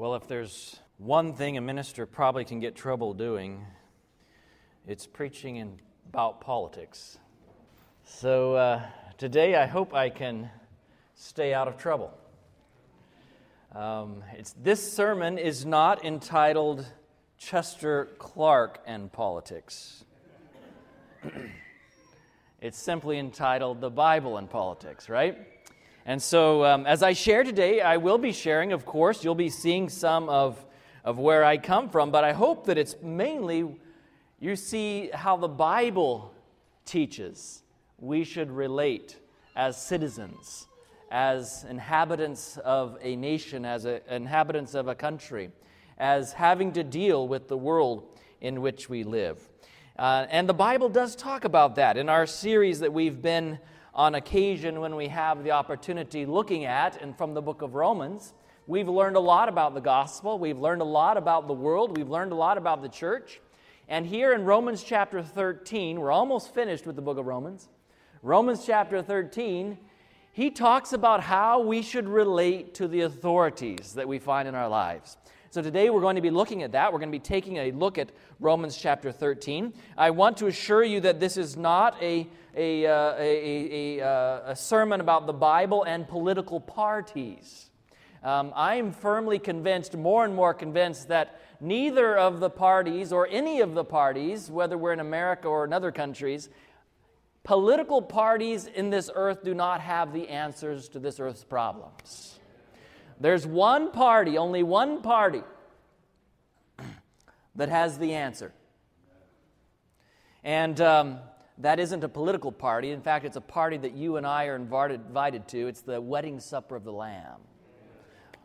Well, if there's one thing a minister probably can get trouble doing, it's preaching in, about politics. So uh, today I hope I can stay out of trouble. Um, this sermon is not entitled Chester Clark and Politics. it's simply entitled The Bible and Politics, right? And so, um, as I share today, I will be sharing, of course, you'll be seeing some of, of where I come from, but I hope that it's mainly you see how the Bible teaches we should relate as citizens, as inhabitants of a nation, as a, inhabitants of a country, as having to deal with the world in which we live. Uh, and the Bible does talk about that. In our series that we've been on occasion when we have the opportunity looking at and from the book of Romans. We've learned a lot about the gospel, we've learned a lot about the world, we've learned a lot about the church. And here in Romans chapter 13, we're almost finished with the book of Romans. Romans chapter 13, he talks about how we should relate to the authorities that we find in our lives. So today we're going to be looking at that. We're going to be taking a look at Romans chapter 13. I want to assure you that this is not a, a, uh, a, a, uh, a sermon about the Bible and political parties. Um, I am firmly convinced, more and more convinced, that neither of the parties or any of the parties, whether we're in America or in other countries, political parties in this earth do not have the answers to this earth's problems. There's one party, only one party, that has the answer. And um, that isn't a political party. In fact, it's a party that you and I are invited to. It's the wedding supper of the Lamb.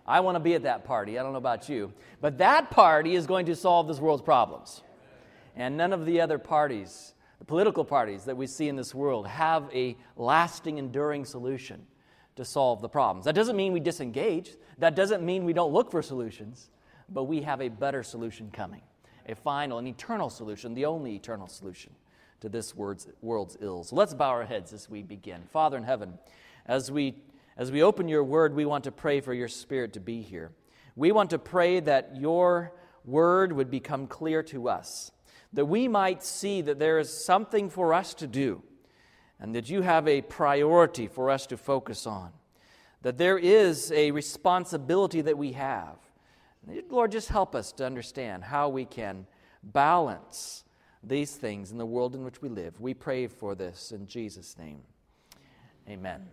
I want to be at that party. I don't know about you. But that party is going to solve this world's problems. And none of the other parties, the political parties that we see in this world, have a lasting, enduring solution to solve the problems. That doesn't mean we disengage, that doesn't mean we don't look for solutions, but we have a better solution coming a final, an eternal solution, the only eternal solution to this world's, world's ills. let's bow our heads as we begin. Father in heaven, as we, as we open your word, we want to pray for your spirit to be here. We want to pray that your word would become clear to us, that we might see that there is something for us to do and that you have a priority for us to focus on, that there is a responsibility that we have. Lord, just help us to understand how we can balance these things in the world in which we live. We pray for this in Jesus' name. Amen.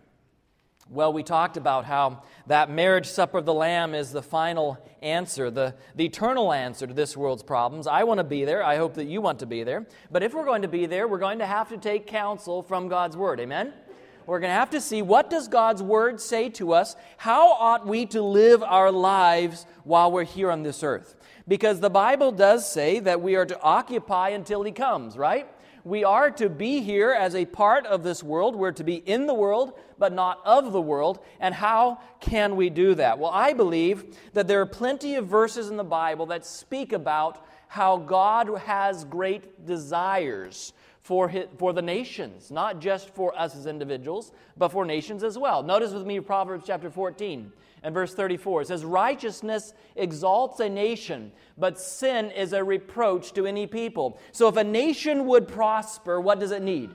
Well, we talked about how that marriage supper of the Lamb is the final answer, the, the eternal answer to this world's problems. I want to be there. I hope that you want to be there. But if we're going to be there, we're going to have to take counsel from God's Word. Amen? We're going to have to see what does God's Word say to us? How ought we to live our lives while we're here on this earth? Because the Bible does say that we are to occupy until He comes, right? We are to be here as a part of this world. We're to be in the world, but not of the world. And how can we do that? Well, I believe that there are plenty of verses in the Bible that speak about how God has great desires for, his, for the nations, not just for us as individuals, but for nations as well. Notice with me Proverbs chapter 14 and verse 34. It says, Righteousness exalts a nation, but sin is a reproach to any people. So if a nation would prosper, what does it need?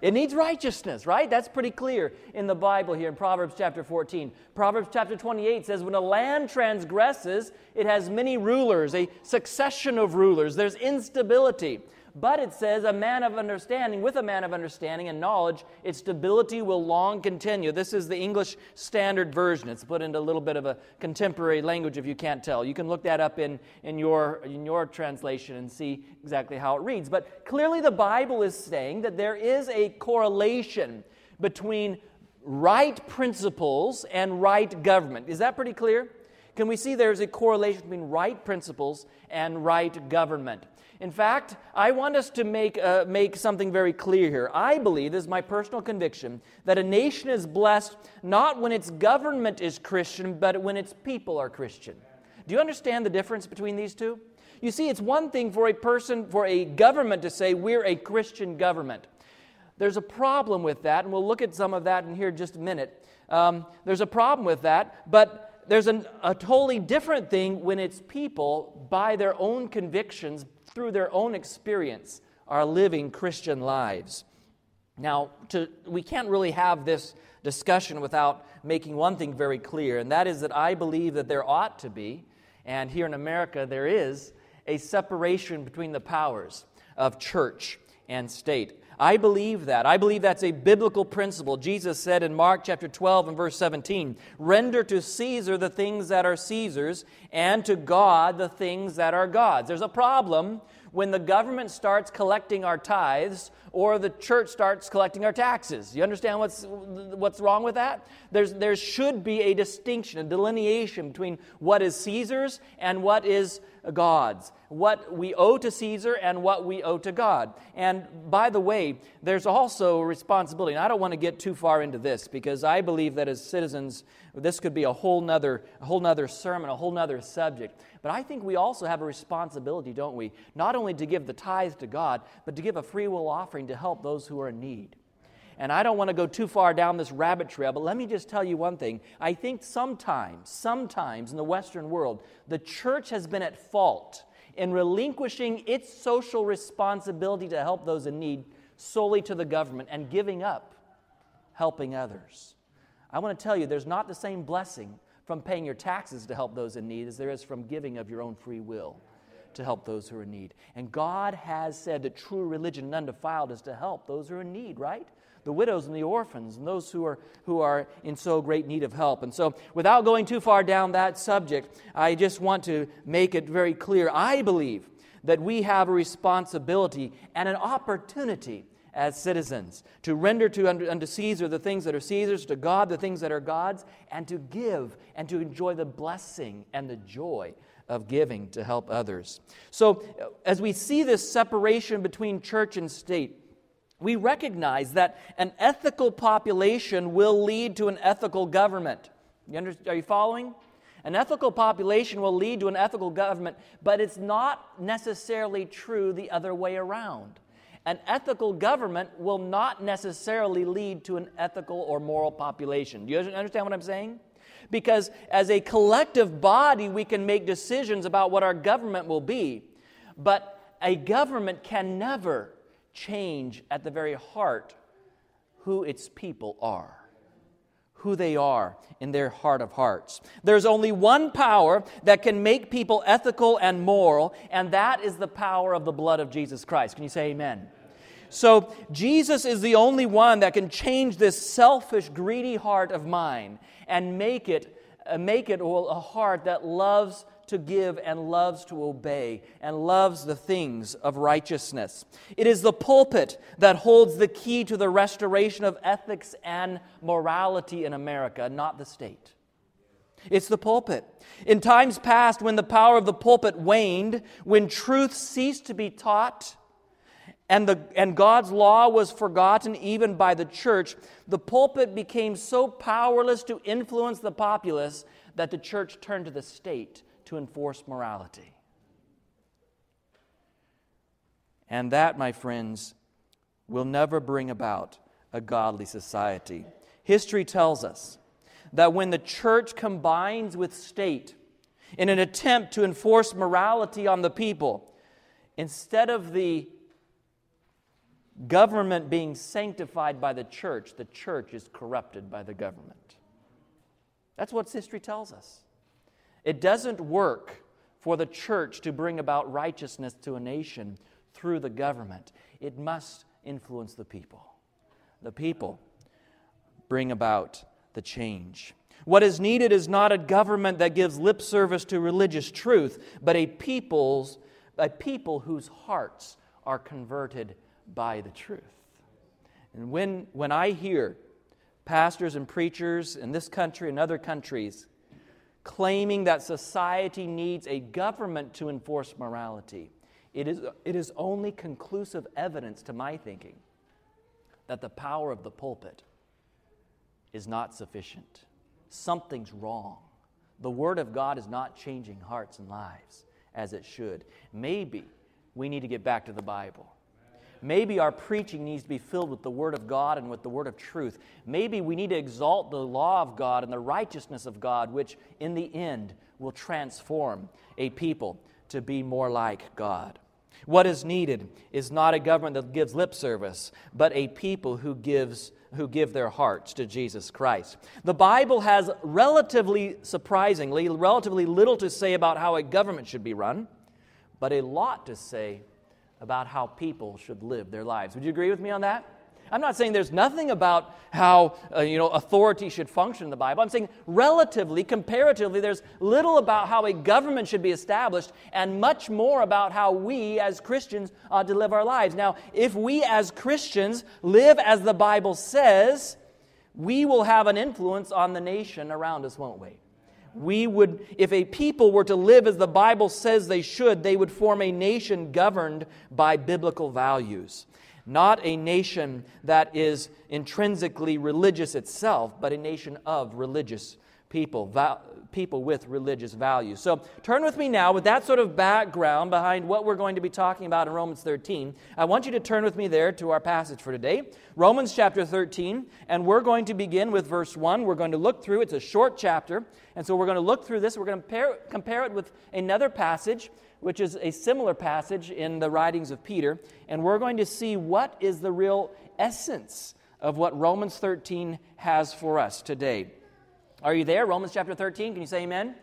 It needs righteousness, right? That's pretty clear in the Bible here in Proverbs chapter 14. Proverbs chapter 28 says, When a land transgresses, it has many rulers, a succession of rulers. There's instability. But it says, a man of understanding, with a man of understanding and knowledge, its stability will long continue. This is the English Standard Version. It's put into a little bit of a contemporary language if you can't tell. You can look that up in, in, your, in your translation and see exactly how it reads. But clearly, the Bible is saying that there is a correlation between right principles and right government. Is that pretty clear? Can we see there's a correlation between right principles and right government? In fact, I want us to make, uh, make something very clear here. I believe, this is my personal conviction, that a nation is blessed not when its government is Christian, but when its people are Christian. Do you understand the difference between these two? You see, it's one thing for a person, for a government to say, we're a Christian government. There's a problem with that, and we'll look at some of that in here in just a minute. Um, there's a problem with that, but there's an, a totally different thing when it's people, by their own convictions, through their own experience, are living Christian lives. Now, to, we can't really have this discussion without making one thing very clear, and that is that I believe that there ought to be, and here in America there is, a separation between the powers of church and state. I believe that. I believe that's a biblical principle. Jesus said in Mark chapter 12 and verse 17, Render to Caesar the things that are Caesar's, and to God the things that are God's. There's a problem when the government starts collecting our tithes or the church starts collecting our taxes. You understand what's, what's wrong with that? There's, there should be a distinction, a delineation between what is Caesar's and what is God's. What we owe to Caesar and what we owe to God. And by the way, there's also a responsibility. And I don't want to get too far into this because I believe that as citizens, this could be a whole nother, a whole nother sermon, a whole nother subject. But I think we also have a responsibility, don't we? Not only to give the tithe to God, but to give a free will offering to help those who are in need. And I don't want to go too far down this rabbit trail, but let me just tell you one thing. I think sometimes, sometimes in the Western world, the church has been at fault in relinquishing its social responsibility to help those in need solely to the government and giving up helping others. I want to tell you, there's not the same blessing from paying your taxes to help those in need as there is from giving of your own free will to help those who are in need. And God has said that true religion and undefiled is to help those who are in need, right? the widows and the orphans and those who are, who are in so great need of help. And so, without going too far down that subject, I just want to make it very clear. I believe that we have a responsibility and an opportunity as citizens to render to unto, Caesar the things that are Caesar's, to God the things that are God's, and to give and to enjoy the blessing and the joy of giving to help others. So, as we see this separation between church and state, we recognize that an ethical population will lead to an ethical government. You under, are you following? An ethical population will lead to an ethical government, but it's not necessarily true the other way around. An ethical government will not necessarily lead to an ethical or moral population. Do you understand what I'm saying? Because as a collective body, we can make decisions about what our government will be, but a government can never change at the very heart who its people are. Who they are in their heart of hearts. There's only one power that can make people ethical and moral, and that is the power of the blood of Jesus Christ. Can you say amen? So, Jesus is the only one that can change this selfish, greedy heart of mine and make it, uh, make it a heart that loves to give and loves to obey and loves the things of righteousness. It is the pulpit that holds the key to the restoration of ethics and morality in America, not the state. It's the pulpit. In times past, when the power of the pulpit waned, when truth ceased to be taught, and, the, and God's law was forgotten even by the church, the pulpit became so powerless to influence the populace that the church turned to the state to enforce morality. And that, my friends, will never bring about a godly society. History tells us that when the church combines with state in an attempt to enforce morality on the people, instead of the government being sanctified by the church, the church is corrupted by the government. That's what history tells us. It doesn't work for the church to bring about righteousness to a nation through the government, it must influence the people. The people bring about the change. What is needed is not a government that gives lip service to religious truth, but a people's a people whose hearts are converted by the truth. And when, when I hear pastors and preachers in this country and other countries claiming that society needs a government to enforce morality. It is, it is only conclusive evidence, to my thinking, that the power of the pulpit is not sufficient. Something's wrong. The Word of God is not changing hearts and lives as it should. Maybe we need to get back to the Bible. Maybe our preaching needs to be filled with the Word of God and with the Word of truth. Maybe we need to exalt the law of God and the righteousness of God, which in the end will transform a people to be more like God. What is needed is not a government that gives lip service, but a people who gives who give their hearts to Jesus Christ. The Bible has relatively surprisingly relatively little to say about how a government should be run, but a lot to say about how people should live their lives. Would you agree with me on that? I'm not saying there's nothing about how uh, you know authority should function in the Bible. I'm saying relatively, comparatively, there's little about how a government should be established, and much more about how we as Christians ought to live our lives. Now, if we as Christians live as the Bible says, we will have an influence on the nation around us, won't we? We would, if a people were to live as the Bible says they should, they would form a nation governed by biblical values. Not a nation that is intrinsically religious itself, but a nation of religious people, people with religious values. So turn with me now, with that sort of background behind what we're going to be talking about in Romans 13. I want you to turn with me there to our passage for today, Romans chapter 13, and we're going to begin with verse 1. We're going to look through, it's a short chapter, and so we're going to look through this. We're going to compare, compare it with another passage which is a similar passage in the writings of Peter, and we're going to see what is the real essence of what Romans 13 has for us today. Are you there? Romans chapter 13. Can you say amen?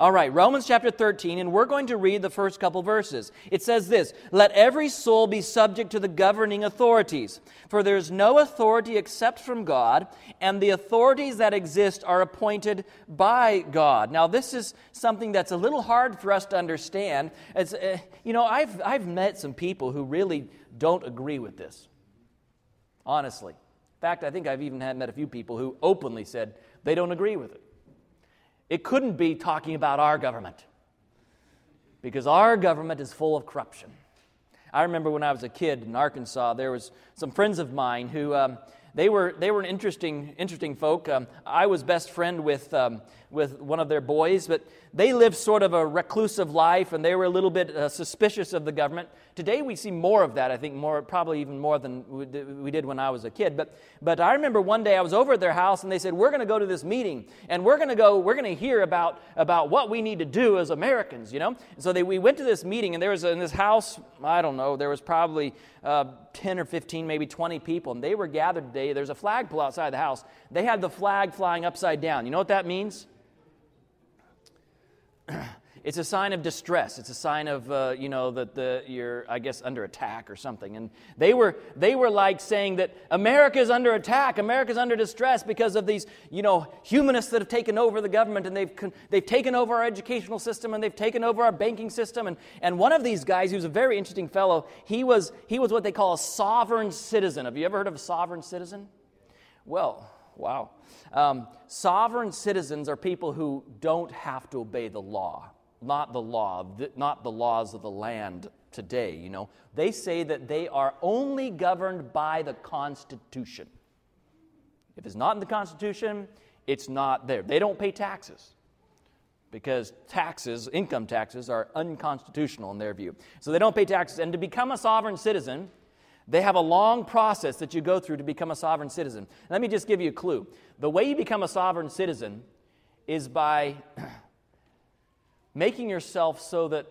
All right, Romans chapter 13, and we're going to read the first couple verses. It says this Let every soul be subject to the governing authorities, for there's no authority except from God, and the authorities that exist are appointed by God. Now, this is something that's a little hard for us to understand. It's, uh, you know, I've, I've met some people who really don't agree with this, honestly. In fact, I think I've even had, met a few people who openly said they don't agree with it. It couldn't be talking about our government because our government is full of corruption. I remember when I was a kid in Arkansas, there was some friends of mine who um, they were they were an interesting interesting folk. Um, I was best friend with um, with one of their boys, but they lived sort of a reclusive life and they were a little bit uh, suspicious of the government. Today we see more of that, I think, more, probably even more than we did when I was a kid. But, but I remember one day I was over at their house and they said, We're going to go to this meeting and we're going to go, we're going to hear about, about what we need to do as Americans, you know? so they, we went to this meeting and there was in this house, I don't know, there was probably uh, 10 or 15, maybe 20 people, and they were gathered today. There's a flagpole outside the house. They had the flag flying upside down. You know what that means? it's a sign of distress. It's a sign of, uh, you know, that the, you're, I guess, under attack or something. And they were, they were like saying that America is under attack, America is under distress because of these, you know, humanists that have taken over the government and they've, they've taken over our educational system and they've taken over our banking system. And, and one of these guys, was a very interesting fellow, he was, he was what they call a sovereign citizen. Have you ever heard of a sovereign citizen? Well, wow. Um, sovereign citizens are people who don't have to obey the law, not the law, not the laws of the land today, you know. They say that they are only governed by the Constitution. If it's not in the Constitution, it's not there. They don't pay taxes because taxes, income taxes, are unconstitutional in their view. So they don't pay taxes. And to become a sovereign citizen, they have a long process that you go through to become a sovereign citizen. Let me just give you a clue. The way you become a sovereign citizen is by making yourself so that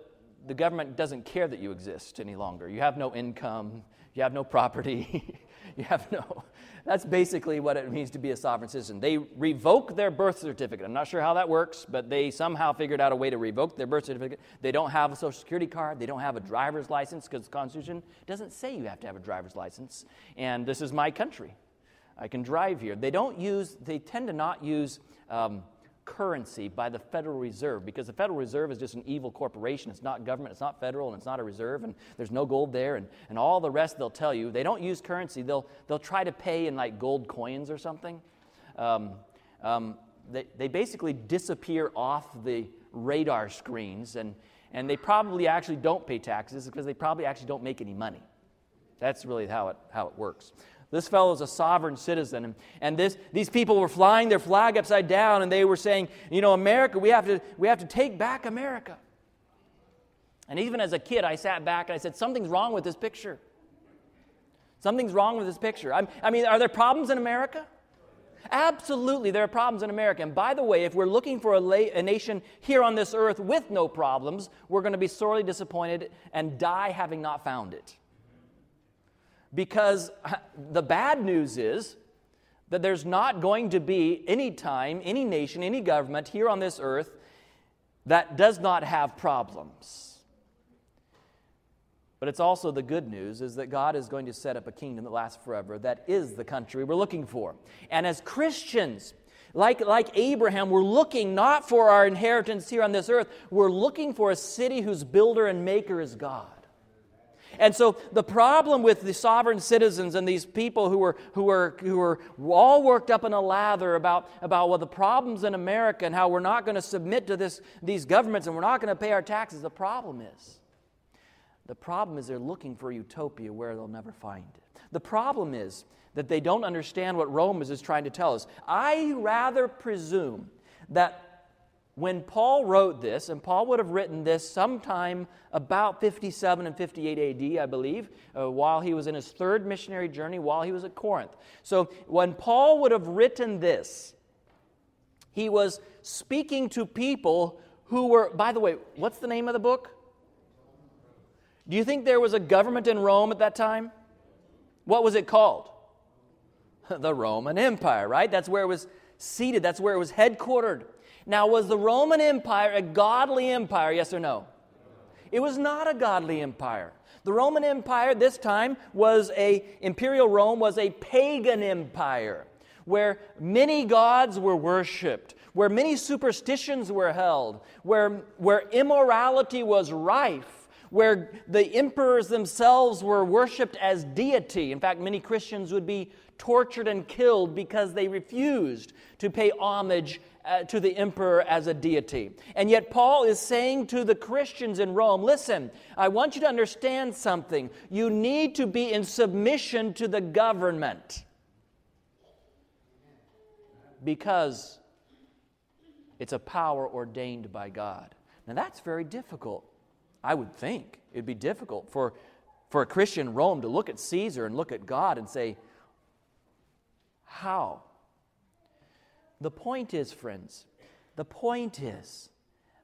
the government doesn't care that you exist any longer. You have no income, you have no property, you have no. That's basically what it means to be a sovereign citizen. They revoke their birth certificate. I'm not sure how that works, but they somehow figured out a way to revoke their birth certificate. They don't have a social security card, they don't have a driver's license because the Constitution doesn't say you have to have a driver's license. And this is my country. I can drive here. They don't use, they tend to not use. Um, currency by the Federal Reserve because the Federal Reserve is just an evil corporation. It's not government, it's not federal, and it's not a reserve, and there's no gold there, and, and all the rest they'll tell you. They don't use currency, they'll, they'll try to pay in like gold coins or something. Um, um, they, they basically disappear off the radar screens, and, and they probably actually don't pay taxes because they probably actually don't make any money. That's really how it, how it works. This fellow is a sovereign citizen. And, and this, these people were flying their flag upside down and they were saying, you know, America, we have, to, we have to take back America. And even as a kid, I sat back and I said, something's wrong with this picture. Something's wrong with this picture. I'm, I mean, are there problems in America? Absolutely, there are problems in America. And by the way, if we're looking for a, la- a, nation here on this earth with no problems, we're going to be sorely disappointed and die having not found it. Because the bad news is that there's not going to be any time, any nation, any government here on this earth that does not have problems. But it's also the good news is that God is going to set up a kingdom that lasts forever. That is the country we're looking for. And as Christians, like, like Abraham, we're looking not for our inheritance here on this earth, we're looking for a city whose builder and maker is God. And so the problem with the sovereign citizens and these people who were, who were, who were all worked up in a lather about, about well, the problems in America and how we're not going to submit to this, these governments and we're not going to pay our taxes, the problem is the problem is they're looking for utopia where they'll never find it. The problem is that they don't understand what Romans is trying to tell us. I rather presume that when Paul wrote this, and Paul would have written this sometime about 57 and 58 AD, I believe, uh, while he was in his third missionary journey, while he was at Corinth. So when Paul would have written this, he was speaking to people who were, by the way, what's the name of the book? Do you think there was a government in Rome at that time? What was it called? the Roman Empire, right? That's where it was seated, that's where it was headquartered. Now, was the Roman Empire a godly empire, yes or no? It was not a godly empire. The Roman Empire this time was a imperial Rome was a pagan empire where many gods were worshiped, where many superstitions were held, where, where immorality was rife where the emperors themselves were worshiped as deity. In fact, many Christians would be tortured and killed because they refused to pay homage uh, to the emperor as a deity. And yet, Paul is saying to the Christians in Rome listen, I want you to understand something. You need to be in submission to the government because it's a power ordained by God. Now, that's very difficult I would think it'd be difficult for, for a Christian Rome to look at Caesar and look at God and say, How? The point is, friends, the point is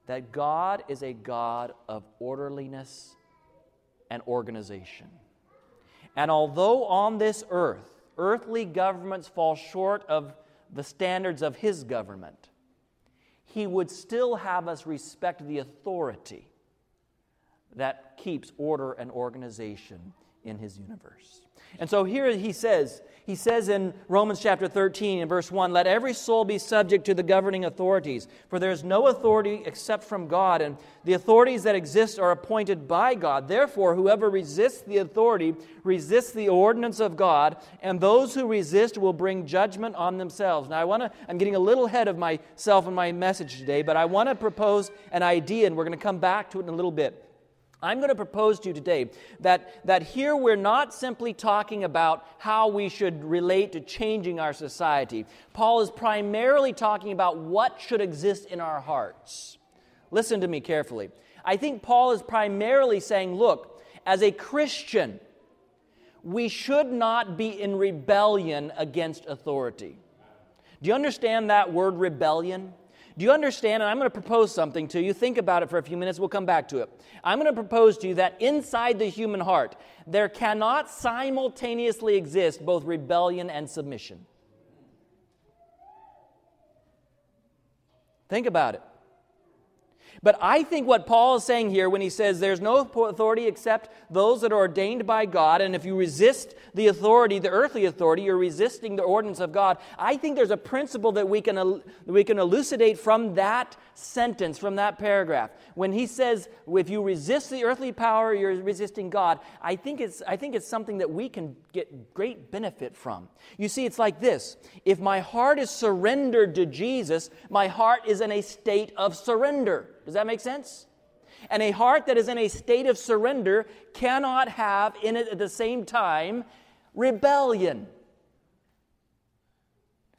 that God is a God of orderliness and organization. And although on this earth, earthly governments fall short of the standards of His government, He would still have us respect the authority that keeps order and organization in his universe. And so here he says, he says in Romans chapter 13 in verse 1, let every soul be subject to the governing authorities, for there is no authority except from God, and the authorities that exist are appointed by God. Therefore, whoever resists the authority resists the ordinance of God, and those who resist will bring judgment on themselves. Now I want to I'm getting a little ahead of myself in my message today, but I want to propose an idea and we're going to come back to it in a little bit. I'm going to propose to you today that, that here we're not simply talking about how we should relate to changing our society. Paul is primarily talking about what should exist in our hearts. Listen to me carefully. I think Paul is primarily saying, look, as a Christian, we should not be in rebellion against authority. Do you understand that word rebellion? Do you understand? And I'm going to propose something to you. Think about it for a few minutes. We'll come back to it. I'm going to propose to you that inside the human heart, there cannot simultaneously exist both rebellion and submission. Think about it. But I think what Paul is saying here when he says there's no authority except those that are ordained by God, and if you resist the authority, the earthly authority, you're resisting the ordinance of God. I think there's a principle that we can, we can elucidate from that sentence, from that paragraph. When he says, if you resist the earthly power, you're resisting God, I think it's, I think it's something that we can get great benefit from. You see, it's like this if my heart is surrendered to Jesus, my heart is in a state of surrender. Does that make sense? And a heart that is in a state of surrender cannot have in it at the same time rebellion.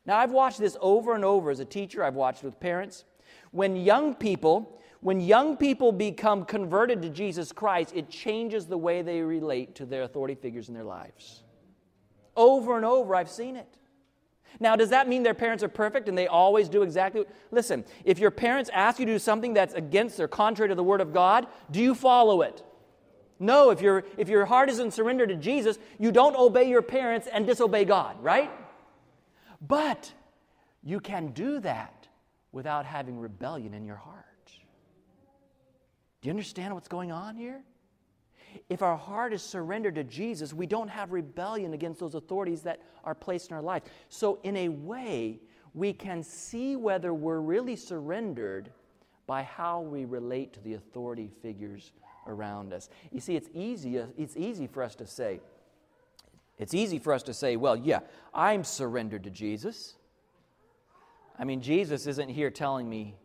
Now, I've watched this over and over as a teacher, I've watched with parents. When young people, when young people become converted to Jesus Christ, it changes the way they relate to their authority figures in their lives. Over and over, I've seen it. Now, does that mean their parents are perfect and they always do exactly? Listen, if your parents ask you to do something that's against or contrary to the Word of God, do you follow it? No, if, you if your heart isn't surrendered to Jesus, you don't obey your parents and disobey God, right? But you can do that without having rebellion in your heart. Do you understand what's going on here? If our heart is surrendered to Jesus, we don't have rebellion against those authorities that are placed in our life. So, in a way, we can see whether we're really surrendered by how we relate to the authority figures around us. You see, it's easy, it's easy for us to say, it's easy for us to say, well, yeah, I'm surrendered to Jesus. I mean, Jesus isn't here telling me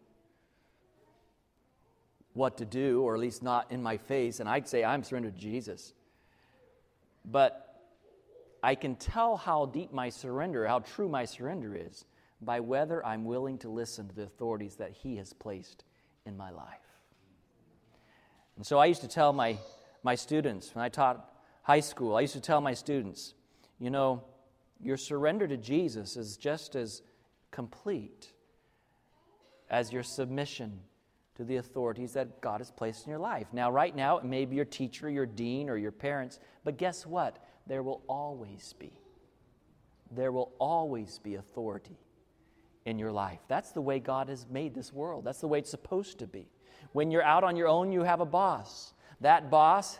what to do, or at least not in my face, and I'd say I'm surrendered to Jesus. But I can tell how deep my surrender, how true my surrender is, by whether I'm willing to listen to the authorities that He has placed in my life. And so I used to tell my, my students, when I taught high school, I used to tell my students, you know, your surrender to Jesus is just as complete as your submission to the authorities that God has placed in your life. Now, right now, it may be your teacher, your dean, or your parents, but guess what? There will always be. There will always be authority in your life. That's the way God has made this world. That's the way it's supposed to be. When you're out on your own, you have a boss. That boss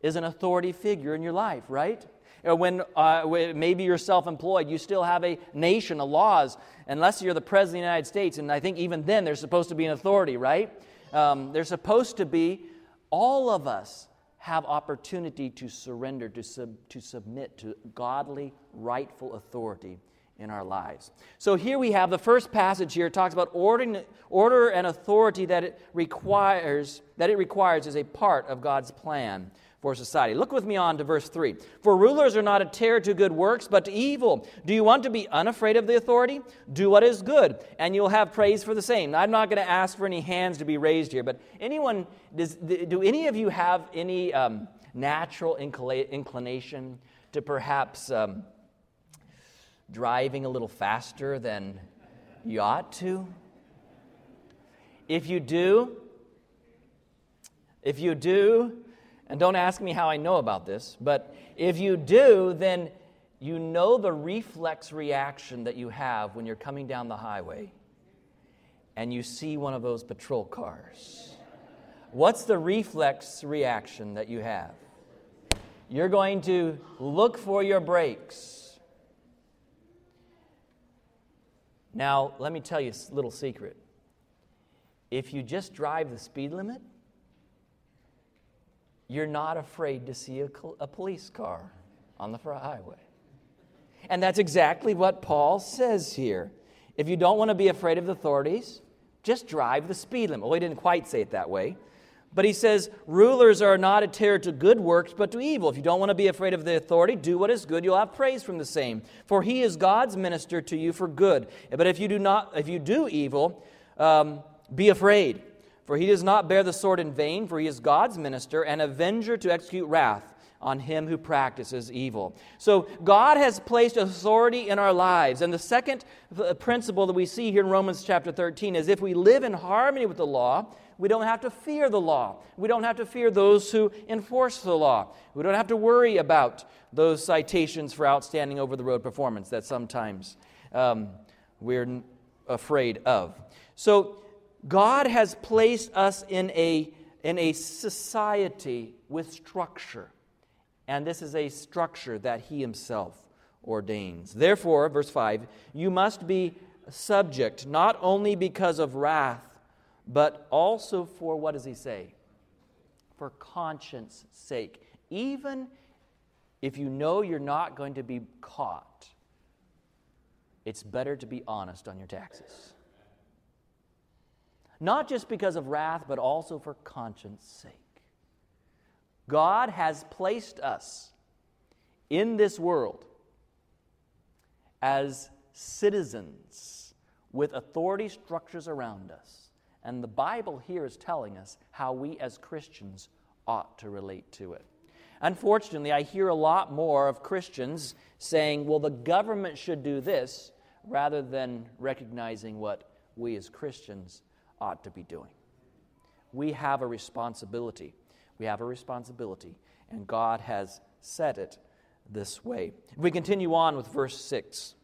is an authority figure in your life, right? When uh, maybe you're self employed, you still have a nation, a laws, unless you're the President of the United States. And I think even then there's supposed to be an authority, right? Um, there's supposed to be, all of us have opportunity to surrender, to, sub, to submit to godly, rightful authority in our lives. So here we have the first passage here talks about ordering, order and authority that it requires that it requires is a part of God's plan for society. Look with me on to verse 3. For rulers are not a terror to good works, but to evil. Do you want to be unafraid of the authority? Do what is good, and you'll have praise for the same. I'm not going to ask for any hands to be raised here, but anyone, does, do any of you have any um, natural inclination to perhaps um, driving a little faster than you ought to? If you do, if you do, and don't ask me how I know about this, but if you do, then you know the reflex reaction that you have when you're coming down the highway and you see one of those patrol cars. What's the reflex reaction that you have? You're going to look for your brakes. Now, let me tell you a little secret. If you just drive the speed limit, you're not afraid to see a, a police car on the highway. And that's exactly what Paul says here. If you don't want to be afraid of the authorities, just drive the speed limit. Well, he didn't quite say it that way. But he says, rulers are not a terror to good works, but to evil. If you don't want to be afraid of the authority, do what is good. You'll have praise from the same. For he is God's minister to you for good. But if you do not, if you do evil, um, be afraid. For he does not bear the sword in vain, for he is God's minister, and avenger to execute wrath on him who practices evil. So God has placed authority in our lives. And the second principle that we see here in Romans chapter 13 is if we live in harmony with the law, we don't have to fear the law. We don't have to fear those who enforce the law. We don't have to worry about those citations for outstanding over the road performance that sometimes um, we're afraid of. So God has placed us in a, in a society with structure. And this is a structure that He Himself ordains. Therefore, verse 5, you must be subject not only because of wrath, but also for what does He say? For conscience sake. Even if you know you're not going to be caught, it's better to be honest on your taxes not just because of wrath, but also for conscience sake. God has placed us in this world as citizens with authority structures around us. And the Bible here is telling us how we as Christians ought to relate to it. Unfortunately, I hear a lot more of Christians saying, well, the government should do this, rather than recognizing what we as Christians ought to be doing. We have a responsibility. We have a responsibility, and God has set it this way. We continue on with verse 6.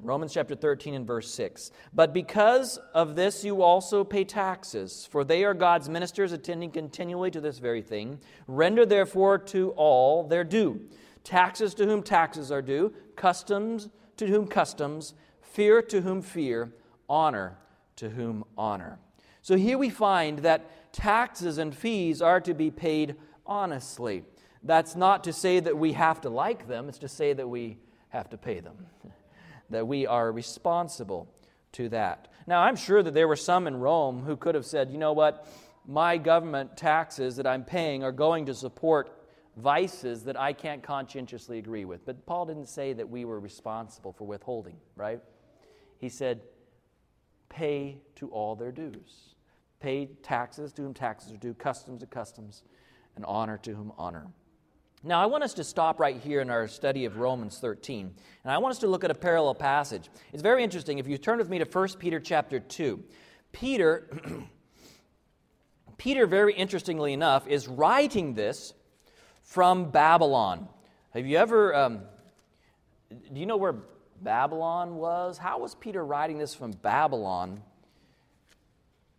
Romans chapter 13 and verse 6. But because of this you also pay taxes, for they are God's ministers attending continually to this very thing. Render therefore to all their due taxes to whom taxes are due, customs to whom customs, fear to whom fear, honor to whom honor. So here we find that taxes and fees are to be paid honestly. That's not to say that we have to like them, it's to say that we have to pay them, that we are responsible to that. Now, I'm sure that there were some in Rome who could have said, you know what, my government taxes that I'm paying are going to support vices that I can't conscientiously agree with. But Paul didn't say that we were responsible for withholding, right? He said, pay to all their dues. Pay taxes to whom taxes are due, customs to customs, and honor to whom honor. Now, I want us to stop right here in our study of Romans 13, and I want us to look at a parallel passage. It's very interesting. If you turn with me to 1 Peter chapter 2, Peter, Peter, very interestingly enough, is writing this from Babylon. Have you ever, um, do you know where Babylon was? How was Peter writing this from Babylon?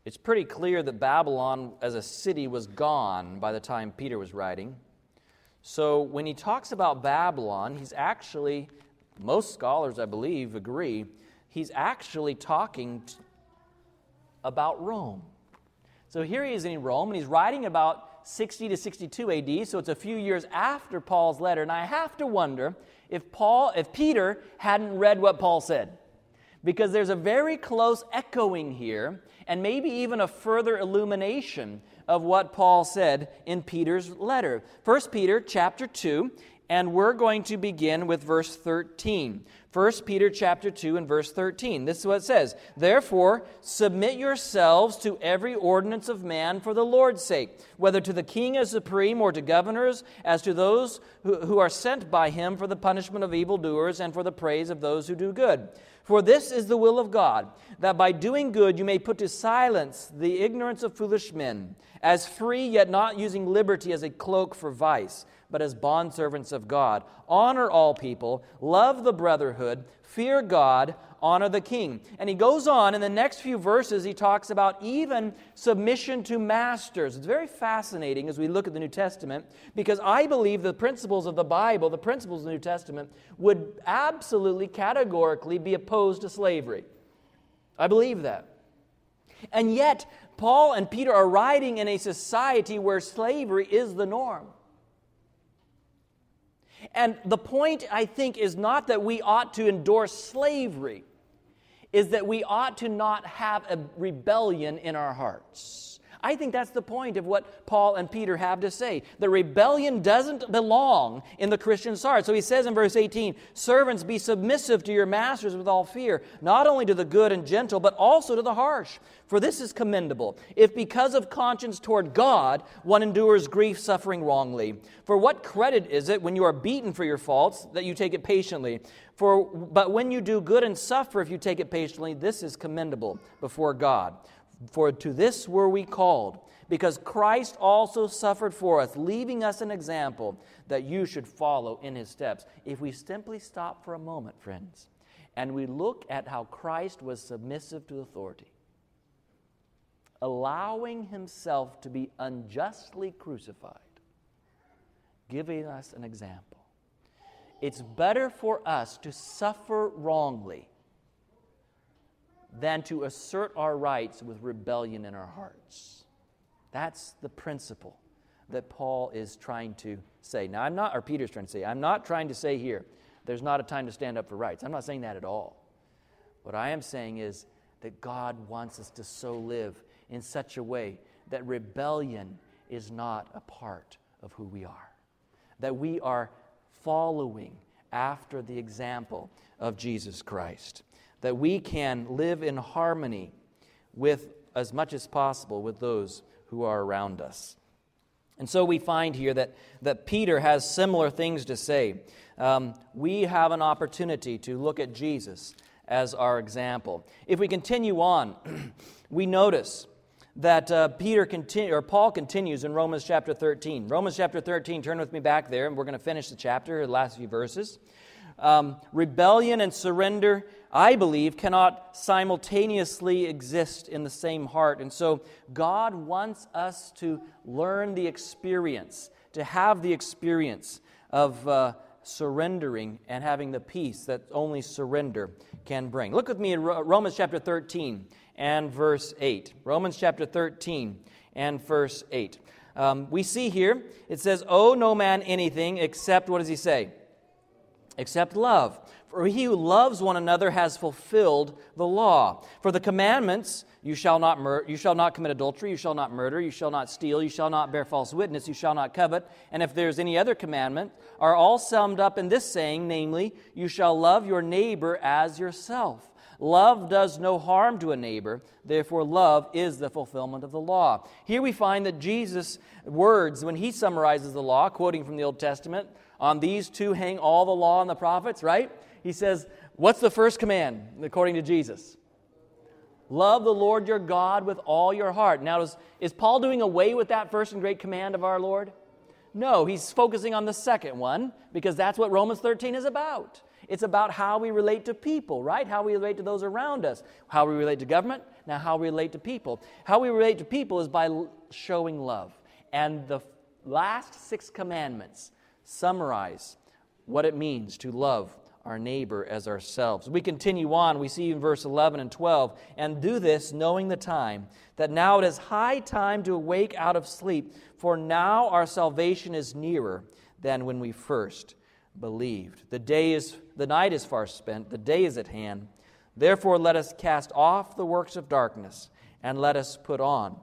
It's pretty clear that Babylon as a city was gone by the time Peter was writing. So when he talks about Babylon, he's actually, most scholars, I believe, agree, he's actually talking about Rome. So here he is in Rome, and he's writing about 60 to 62 AD, so it's a few years after Paul's letter. And I have to wonder if Paul, if Peter hadn't read what Paul said. Because there's a very close echoing here, and maybe even a further illumination of what Paul said in Peter's letter. 1 Peter chapter 2, and we're going to begin with verse 13. 1 Peter chapter 2 and verse 13. This is what it says. Therefore, submit yourselves to every ordinance of man for the Lord's sake, whether to the king as supreme or to governors, as to those who, who are sent by him for the punishment of evildoers and for the praise of those who do good. For this is the will of God, that by doing good you may put to silence the ignorance of foolish men, as free yet not using liberty as a cloak for vice but as bondservants of God. Honor all people, love the brotherhood, fear God, honor the king. And he goes on in the next few verses, he talks about even submission to masters. It's very fascinating as we look at the New Testament because I believe the principles of the Bible, the principles of the New Testament, would absolutely categorically be opposed to slavery. I believe that. And yet, Paul and Peter are writing in a society where slavery is the norm. And the point, I think, is not that we ought to endorse slavery, is that we ought to not have a rebellion in our hearts. I think that's the point of what Paul and Peter have to say. The rebellion doesn't belong in the Christian's heart. So he says in verse 18 Servants, be submissive to your masters with all fear, not only to the good and gentle, but also to the harsh. For this is commendable, if because of conscience toward God one endures grief suffering wrongly. For what credit is it when you are beaten for your faults that you take it patiently? For, but when you do good and suffer, if you take it patiently, this is commendable before God. For to this were we called, because Christ also suffered for us, leaving us an example that you should follow in his steps. If we simply stop for a moment, friends, and we look at how Christ was submissive to authority, allowing himself to be unjustly crucified, giving us an example. It's better for us to suffer wrongly than to assert our rights with rebellion in our hearts. That's the principle that Paul is trying to say. Now, I'm not, or Peter's trying to say, I'm not trying to say here, there's not a time to stand up for rights. I'm not saying that at all. What I am saying is that God wants us to so live in such a way that rebellion is not a part of who we are, that we are following after the example of Jesus Christ that we can live in harmony with, as much as possible, with those who are around us. And so we find here that, that Peter has similar things to say. Um, we have an opportunity to look at Jesus as our example. If we continue on, we notice that uh, Peter continue, or Paul continues in Romans chapter 13. Romans chapter 13, turn with me back there, and we're going to finish the chapter, the last few verses. Um, rebellion and surrender, I believe, cannot simultaneously exist in the same heart. And so God wants us to learn the experience, to have the experience of uh, surrendering and having the peace that only surrender can bring. Look with me in Romans chapter 13 and verse 8. Romans chapter 13 and verse 8. Um, we see here, it says, Owe no man anything except, what does he say? Except love. For he who loves one another has fulfilled the law. For the commandments, you shall not mur- you shall not commit adultery, you shall not murder, you shall not steal, you shall not bear false witness, you shall not covet, and if there's any other commandment, are all summed up in this saying, namely, you shall love your neighbor as yourself. Love does no harm to a neighbor, therefore, love is the fulfillment of the law. Here we find that Jesus' words, when he summarizes the law, quoting from the Old Testament, on these two hang all the law and the prophets, right? He says, What's the first command, according to Jesus? Love the Lord your God with all your heart. Now, is, is Paul doing away with that first and great command of our Lord? No, he's focusing on the second one because that's what Romans 13 is about. It's about how we relate to people, right? How we relate to those around us. How we relate to government, now how we relate to people. How we relate to people is by showing love. And the last six commandments summarize what it means to love our neighbor as ourselves. We continue on, we see in verse 11 and 12, and do this knowing the time, that now it is high time to awake out of sleep, for now our salvation is nearer than when we first believed. The day is the night is far spent, the day is at hand. Therefore let us cast off the works of darkness and let us put on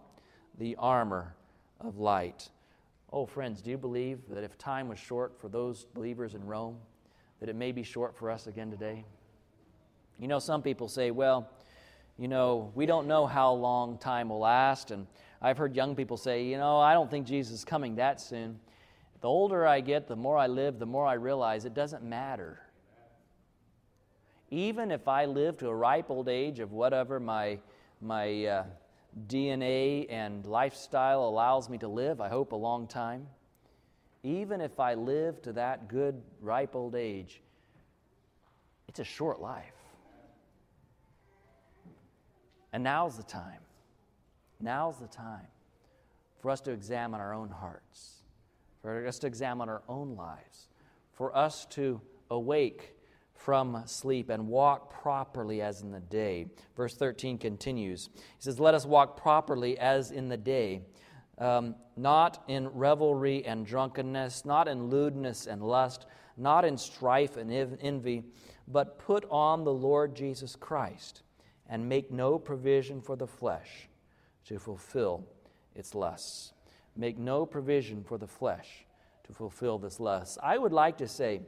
the armor of light. Oh friends, do you believe that if time was short for those believers in Rome, that it may be short for us again today? You know, some people say, well, you know, we don't know how long time will last. And I've heard young people say, you know, I don't think Jesus is coming that soon. The older I get, the more I live, the more I realize it doesn't matter. Even if I live to a ripe old age of whatever my, my uh, DNA and lifestyle allows me to live, I hope a long time, even if I live to that good, ripe old age, it's a short life. And now's the time. Now's the time for us to examine our own hearts for us to examine our own lives, for us to awake from sleep and walk properly as in the day. Verse 13 continues. He says, Let us walk properly as in the day, um, not in revelry and drunkenness, not in lewdness and lust, not in strife and envy, but put on the Lord Jesus Christ and make no provision for the flesh to fulfill its lusts make no provision for the flesh to fulfill this lust. I would like to say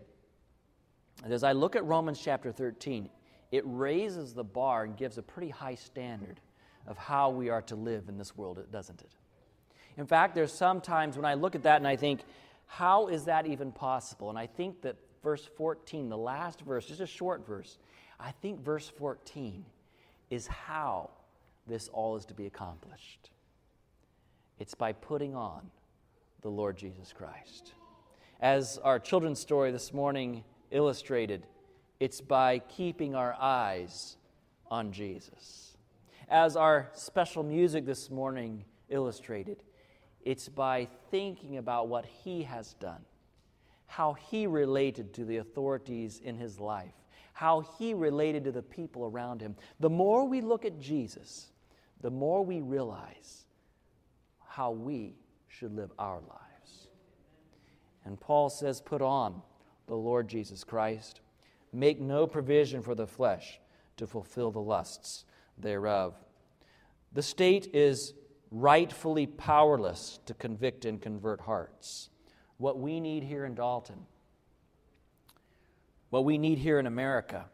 that as I look at Romans chapter 13, it raises the bar and gives a pretty high standard of how we are to live in this world, doesn't it? In fact, there's some times when I look at that and I think, how is that even possible? And I think that verse 14, the last verse, just a short verse, I think verse 14 is how this all is to be accomplished. It's by putting on the Lord Jesus Christ. As our children's story this morning illustrated, it's by keeping our eyes on Jesus. As our special music this morning illustrated, it's by thinking about what He has done, how He related to the authorities in His life, how He related to the people around Him. The more we look at Jesus, the more we realize how we should live our lives. And Paul says, Put on the Lord Jesus Christ. Make no provision for the flesh to fulfill the lusts thereof. The state is rightfully powerless to convict and convert hearts. What we need here in Dalton, what we need here in America,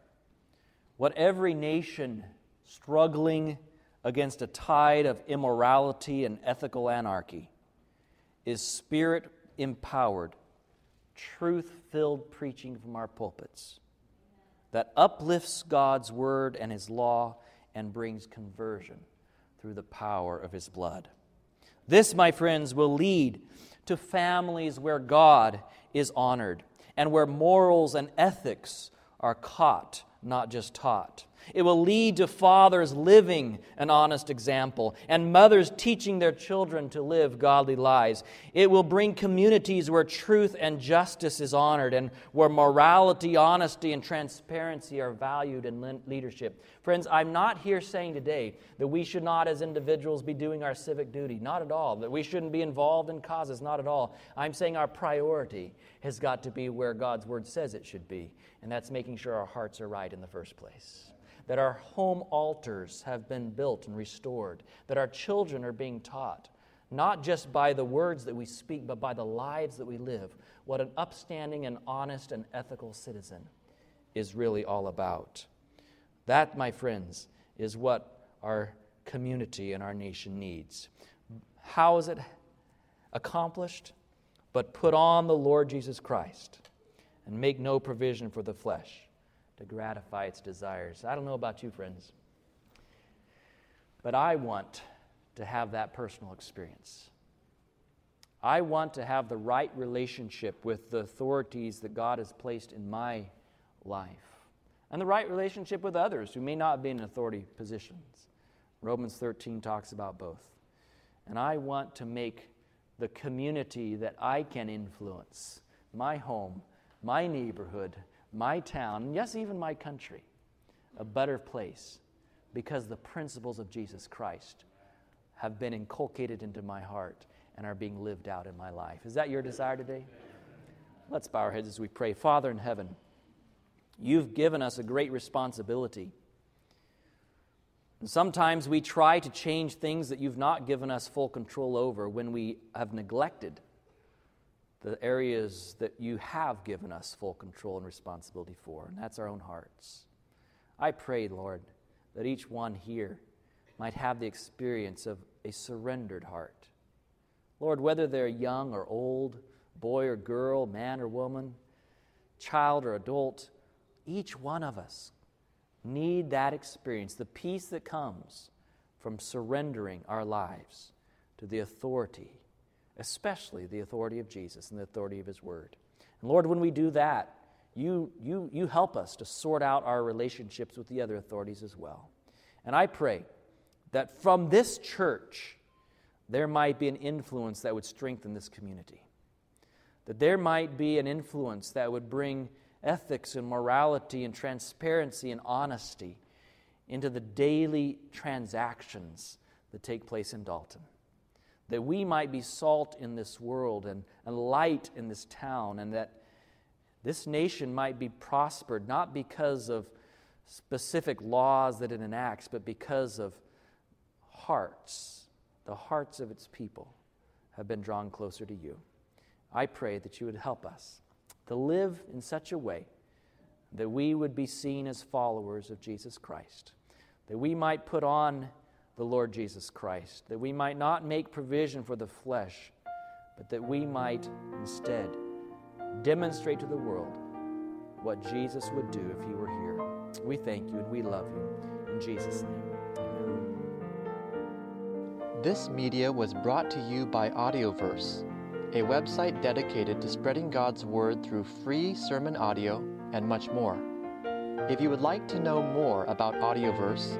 what every nation struggling against a tide of immorality and ethical anarchy is spirit empowered, truth filled preaching from our pulpits that uplifts God's word and his law and brings conversion through the power of his blood. This, my friends, will lead to families where God is honored and where morals and ethics are caught, not just taught. It will lead to fathers living an honest example and mothers teaching their children to live godly lives. It will bring communities where truth and justice is honored and where morality, honesty, and transparency are valued in leadership. Friends, I'm not here saying today that we should not, as individuals, be doing our civic duty. Not at all. That we shouldn't be involved in causes. Not at all. I'm saying our priority has got to be where God's Word says it should be, and that's making sure our hearts are right in the first place that our home altars have been built and restored, that our children are being taught, not just by the words that we speak, but by the lives that we live, what an upstanding and honest and ethical citizen is really all about. That, my friends, is what our community and our nation needs. How is it accomplished? But put on the Lord Jesus Christ and make no provision for the flesh to gratify its desires. I don't know about you, friends, but I want to have that personal experience. I want to have the right relationship with the authorities that God has placed in my life and the right relationship with others who may not be in authority positions. Romans 13 talks about both. And I want to make the community that I can influence, my home, my neighborhood, my town, yes, even my country, a better place because the principles of Jesus Christ have been inculcated into my heart and are being lived out in my life. Is that your desire today? Let's bow our heads as we pray. Father in heaven, you've given us a great responsibility. And sometimes we try to change things that you've not given us full control over when we have neglected the areas that you have given us full control and responsibility for, and that's our own hearts. I pray, Lord, that each one here might have the experience of a surrendered heart. Lord, whether they're young or old, boy or girl, man or woman, child or adult, each one of us need that experience, the peace that comes from surrendering our lives to the authority especially the authority of Jesus and the authority of His Word. And Lord, when we do that, you, you, you help us to sort out our relationships with the other authorities as well. And I pray that from this church, there might be an influence that would strengthen this community. That there might be an influence that would bring ethics and morality and transparency and honesty into the daily transactions that take place in Dalton that we might be salt in this world and, and light in this town, and that this nation might be prospered, not because of specific laws that it enacts, but because of hearts. The hearts of its people have been drawn closer to you. I pray that you would help us to live in such a way that we would be seen as followers of Jesus Christ, that we might put on the Lord Jesus Christ, that we might not make provision for the flesh, but that we might instead demonstrate to the world what Jesus would do if he were here. We thank you and we love you. In Jesus' name, amen. This media was brought to you by Audioverse, a website dedicated to spreading God's Word through free sermon audio and much more. If you would like to know more about Audioverse,